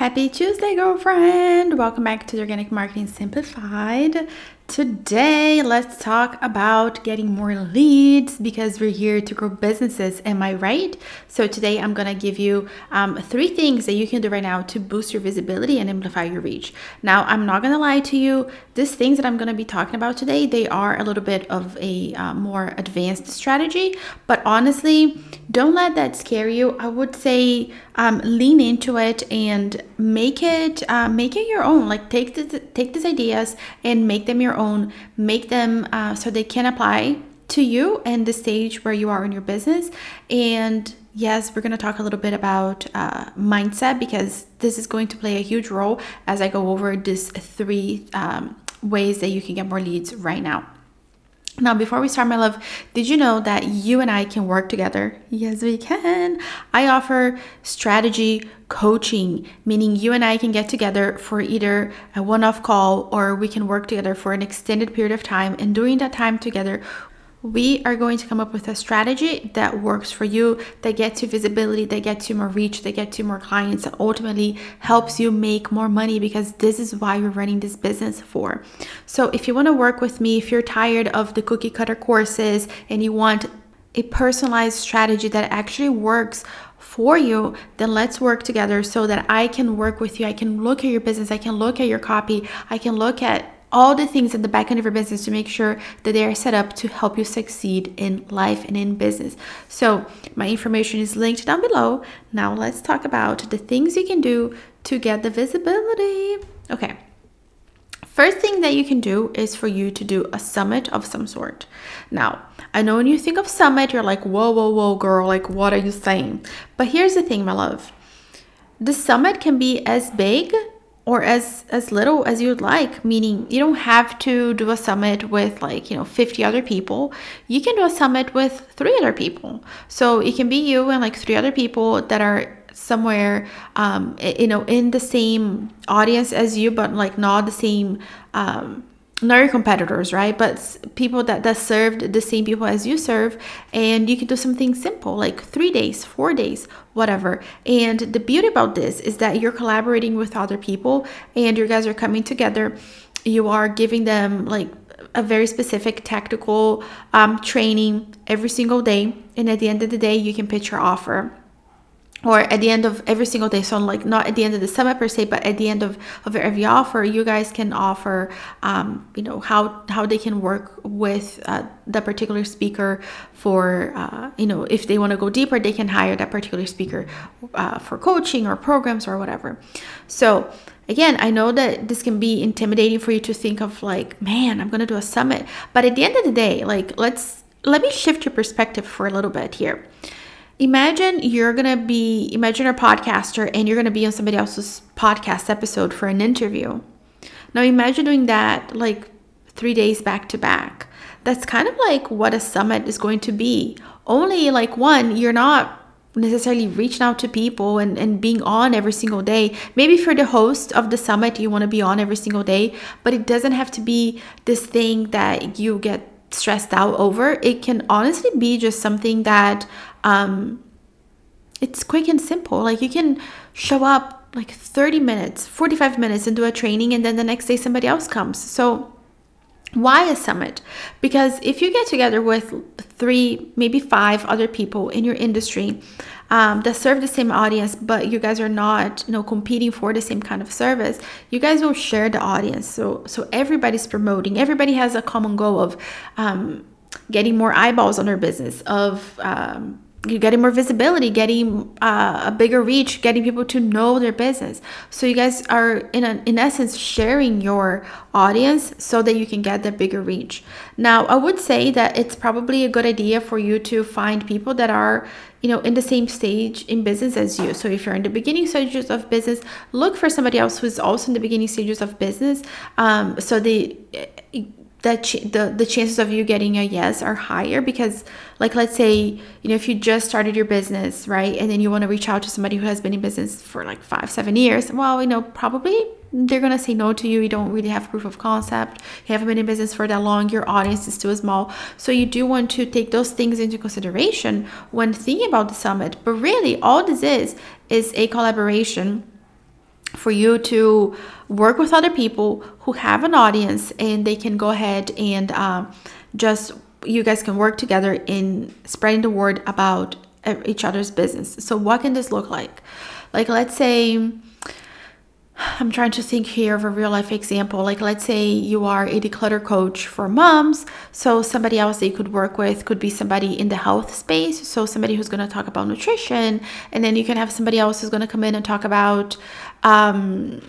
Happy Tuesday, girlfriend! Welcome back to the Organic Marketing Simplified. Today, let's talk about getting more leads because we're here to grow businesses. Am I right? So, today I'm going to give you um, three things that you can do right now to boost your visibility and amplify your reach. Now, I'm not going to lie to you, these things that I'm going to be talking about today, they are a little bit of a uh, more advanced strategy, but honestly, don't let that scare you. I would say um, lean into it and make it uh, make it your own. Like take this, take these ideas and make them your own. Make them uh, so they can apply to you and the stage where you are in your business. And yes, we're going to talk a little bit about uh, mindset because this is going to play a huge role as I go over these three um, ways that you can get more leads right now. Now, before we start, my love, did you know that you and I can work together? Yes, we can. I offer strategy coaching, meaning you and I can get together for either a one off call or we can work together for an extended period of time. And during that time together, we are going to come up with a strategy that works for you, that gets you visibility, that gets you more reach, that gets you more clients, that ultimately helps you make more money because this is why you're running this business for. So, if you want to work with me, if you're tired of the cookie cutter courses and you want a personalized strategy that actually works for you, then let's work together so that I can work with you. I can look at your business, I can look at your copy, I can look at all the things at the back end of your business to make sure that they are set up to help you succeed in life and in business. So, my information is linked down below. Now, let's talk about the things you can do to get the visibility. Okay. First thing that you can do is for you to do a summit of some sort. Now, I know when you think of summit, you're like, whoa, whoa, whoa, girl, like, what are you saying? But here's the thing, my love the summit can be as big or as as little as you'd like meaning you don't have to do a summit with like you know 50 other people. You can do a summit with three other people. So it can be you and like three other people that are somewhere um, you know in the same audience as you but like not the same um, not your competitors, right? But people that, that served the same people as you serve. And you can do something simple like three days, four days, whatever. And the beauty about this is that you're collaborating with other people and you guys are coming together. You are giving them like a very specific tactical um, training every single day. And at the end of the day, you can pitch your offer or at the end of every single day. So like not at the end of the summit per se but at the end of, of every offer you guys can offer um, you know how how they can work with uh, the particular speaker for uh, you know if they want to go deeper they can hire that particular speaker uh, for coaching or programs or whatever. So again i know that this can be intimidating for you to think of like man i'm gonna do a summit. But at the end of the day like let's let me shift your perspective for a little bit here Imagine you're going to be, imagine a podcaster and you're going to be on somebody else's podcast episode for an interview. Now imagine doing that like three days back to back. That's kind of like what a summit is going to be. Only like one, you're not necessarily reaching out to people and, and being on every single day. Maybe for the host of the summit, you want to be on every single day, but it doesn't have to be this thing that you get stressed out over. It can honestly be just something that um, it's quick and simple. Like you can show up like 30 minutes, 45 minutes into a training, and then the next day somebody else comes. So, why a summit? Because if you get together with three, maybe five other people in your industry um, that serve the same audience, but you guys are not, you know, competing for the same kind of service, you guys will share the audience. So, so everybody's promoting. Everybody has a common goal of um, getting more eyeballs on their business, of um, you're getting more visibility, getting uh, a bigger reach, getting people to know their business. So you guys are in in essence sharing your audience so that you can get the bigger reach. Now, I would say that it's probably a good idea for you to find people that are, you know, in the same stage in business as you. So if you're in the beginning stages of business, look for somebody else who's also in the beginning stages of business. Um, so they that ch- the the chances of you getting a yes are higher because like let's say you know if you just started your business right and then you want to reach out to somebody who has been in business for like five seven years well you know probably they're gonna say no to you. You don't really have proof of concept. You haven't been in business for that long. Your audience is too small. So you do want to take those things into consideration when thinking about the summit. But really all this is is a collaboration for you to work with other people who have an audience and they can go ahead and um, just you guys can work together in spreading the word about each other's business. So, what can this look like? Like, let's say, I'm trying to think here of a real life example. Like, let's say you are a declutter coach for moms. So, somebody else that you could work with could be somebody in the health space. So, somebody who's going to talk about nutrition. And then you can have somebody else who's going to come in and talk about, um,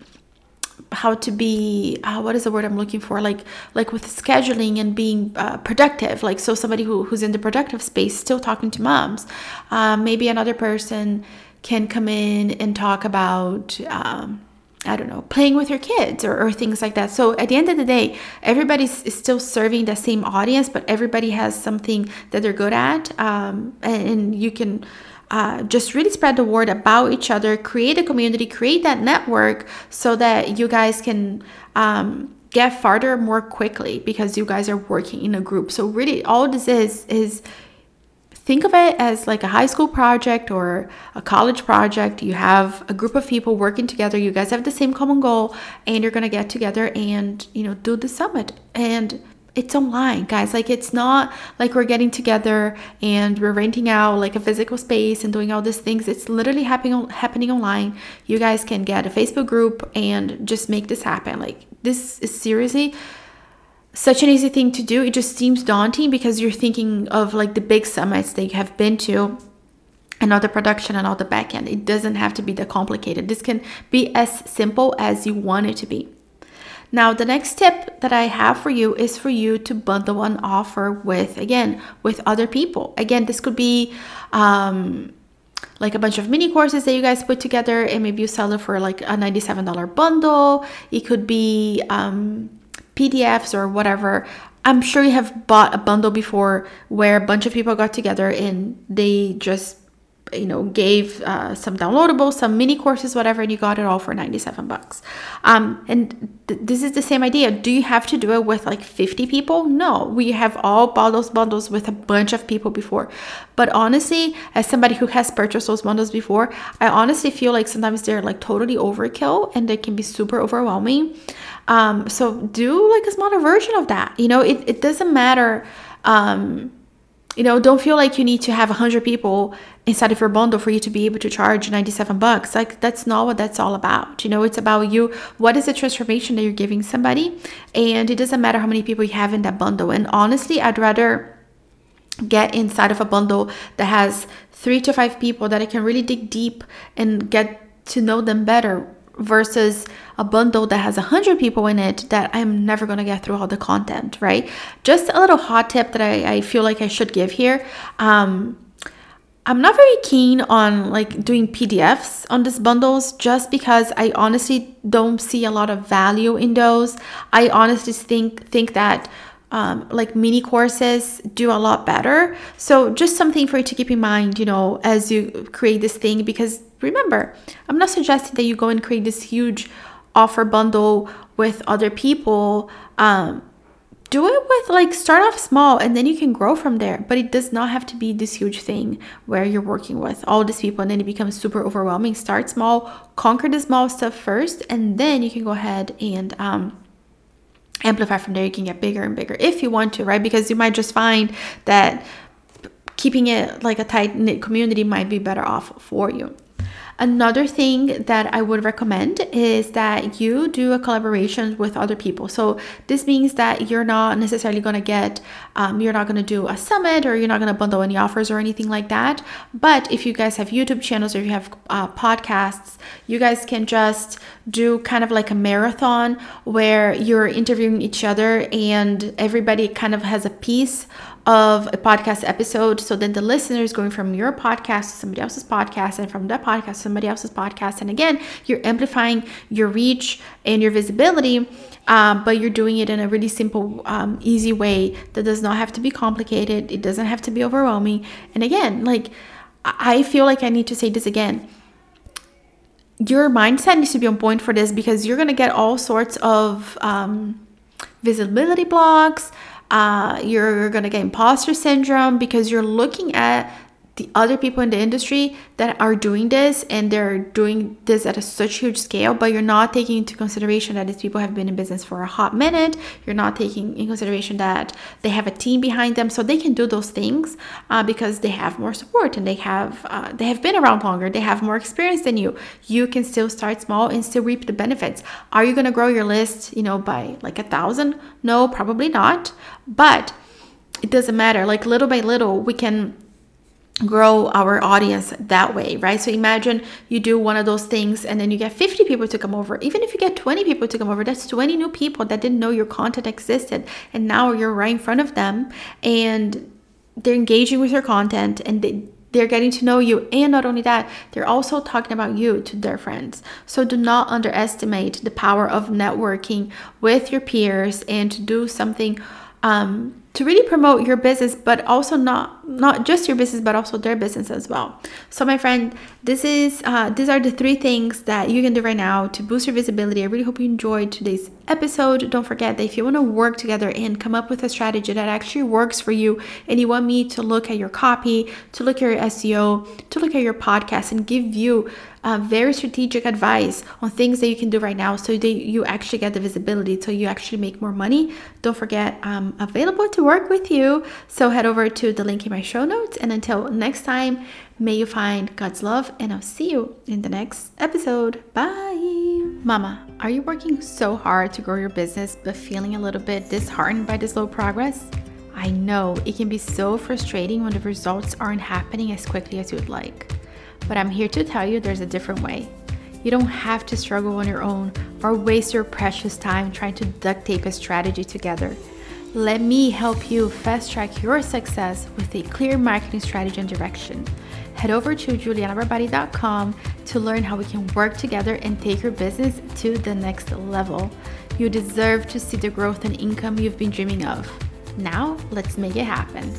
how to be uh, what is the word i'm looking for like like with scheduling and being uh, productive like so somebody who, who's in the productive space still talking to moms um, maybe another person can come in and talk about um, I don't know, playing with your kids or, or, things like that. So at the end of the day, everybody's still serving the same audience, but everybody has something that they're good at. Um, and, and, you can uh, just really spread the word about each other, create a community, create that network so that you guys can um, get farther more quickly because you guys are working in a group. So really all this is is think of it as like a high school project or a college project. You have a group of people working together. You guys have the same common goal and you're going to get together and, you know, do the summit. And it's online, guys. Like it's not like we're getting together and we're renting out like a physical space and doing all these things. It's literally happening happening online. You guys can get a Facebook group and just make this happen. Like this is seriously such an easy thing to do. It just seems daunting because you're thinking of like the big summits that you have been to and all the production and all the back end. It doesn't have to be that complicated. This can be as simple as you want it to be. Now, the next tip that I have for you is for you to bundle an offer with, again, with other people. Again, this could be um, like a bunch of mini courses that you guys put together, and maybe you sell it for like a $97 bundle. It could be um, PDFs or whatever. I'm sure you have bought a bundle before where a bunch of people got together and they just you know gave uh, some downloadables some mini courses whatever and you got it all for 97 bucks. Um, and th- this is the same idea. Do you have to do it with like 50 people? No. We have all bought those bundles with a bunch of people before. But honestly as somebody who has purchased those bundles before i honestly feel like sometimes they're like totally overkill and they can be super overwhelming. Um, so do like a smaller version of that. You know it, it doesn't matter um, you know don't feel like you need to have 100 people inside of your bundle for you to be able to charge 97 bucks. Like that's not what that's all about. You know it's about you. What is the transformation that you're giving somebody? And it doesn't matter how many people you have in that bundle. And honestly i'd rather get inside of a bundle that has three to five people that i can really dig deep and get to know them better versus a bundle that has 100 people in it that I'm never going to get through all the content, right? Just a little hot tip that I, I feel like I should give here. Um, I'm not very keen on like doing PDFs on these bundles just because I honestly don't see a lot of value in those. I honestly think think that um, like mini courses do a lot better. So just something for you to keep in mind, you know, as you create this thing because remember, I'm not suggesting that you go and create this huge offer bundle with other people. Um, do it with like start off small and then you can grow from there. But it does not have to be this huge thing where you're working with all these people and then it becomes super overwhelming. Start small, conquer the small stuff first, and then you can go ahead and um, amplify from there. You can get bigger and bigger if you want to, right? Because you might just find that keeping it like a tight knit community might be better off for you. Another thing that I would recommend is that you do a collaboration with other people. So this means that you're not necessarily going to get, um, you're not going to do a summit or you're not going to bundle any offers or anything like that. But if you guys have YouTube channels or you have uh, podcasts, you guys can just do kind of like a marathon where you're interviewing each other and everybody kind of has a piece of a podcast episode. So then the listener is going from your podcast to somebody else's podcast and from that podcast to somebody else's podcast. And again, you're amplifying your reach and your visibility, um, but you're doing it in a really simple, um, easy way that does not have to be complicated. It doesn't have to be overwhelming. And again, like I feel like I need to say this again. Your mindset needs to be on point for this because you're going to get all sorts of um, visibility blocks uh, you're going to get imposter syndrome because you're looking at the other people in the industry that are doing this and they're doing this at a such huge scale, but you're not taking into consideration that these people have been in business for a hot minute. You're not taking in consideration that they have a team behind them, so they can do those things uh, because they have more support and they have uh, they have been around longer. They have more experience than you. You can still start small and still reap the benefits. Are you going to grow your list, you know, by like a thousand? No, probably not. But it doesn't matter. Like little by little, we can grow our audience that way, right? So imagine you do one of those things and then you get 50 people to come over. Even if you get 20 people to come over, that's 20 new people that didn't know your content existed. And now you're right in front of them and they're engaging with your content and they, they're getting to know you. And not only that, they're also talking about you to their friends. So do not underestimate the power of networking with your peers and to do something um, to really promote your business but also not not just your business but also their business as well. So my friend this is uh, these are the three things that you can do right now to boost your visibility. I really hope you enjoyed today's episode. Don't forget that if you want to work together and come up with a strategy that actually works for you and you want me to look at your copy to look at your seo to look at your podcast and give you uh, very strategic advice on things that you can do right now so that you actually get the visibility so you actually make more money don't forget i'm available to work with you. So head over to the link in my show notes and until next time may you find god's love and i'll see you in the next episode bye mama are you working so hard to grow your business but feeling a little bit disheartened by the slow progress I know it can be so frustrating when the results aren't happening as quickly as you'd like. But I'm here to tell you there's a different way. You don't have to struggle on your own or waste your precious time trying to duct tape a strategy together. Let me help you fast track your success with a clear marketing strategy and direction. Head over to julianabarbati.com to learn how we can work together and take your business to the next level. You deserve to see the growth and income you've been dreaming of. Now, let's make it happen.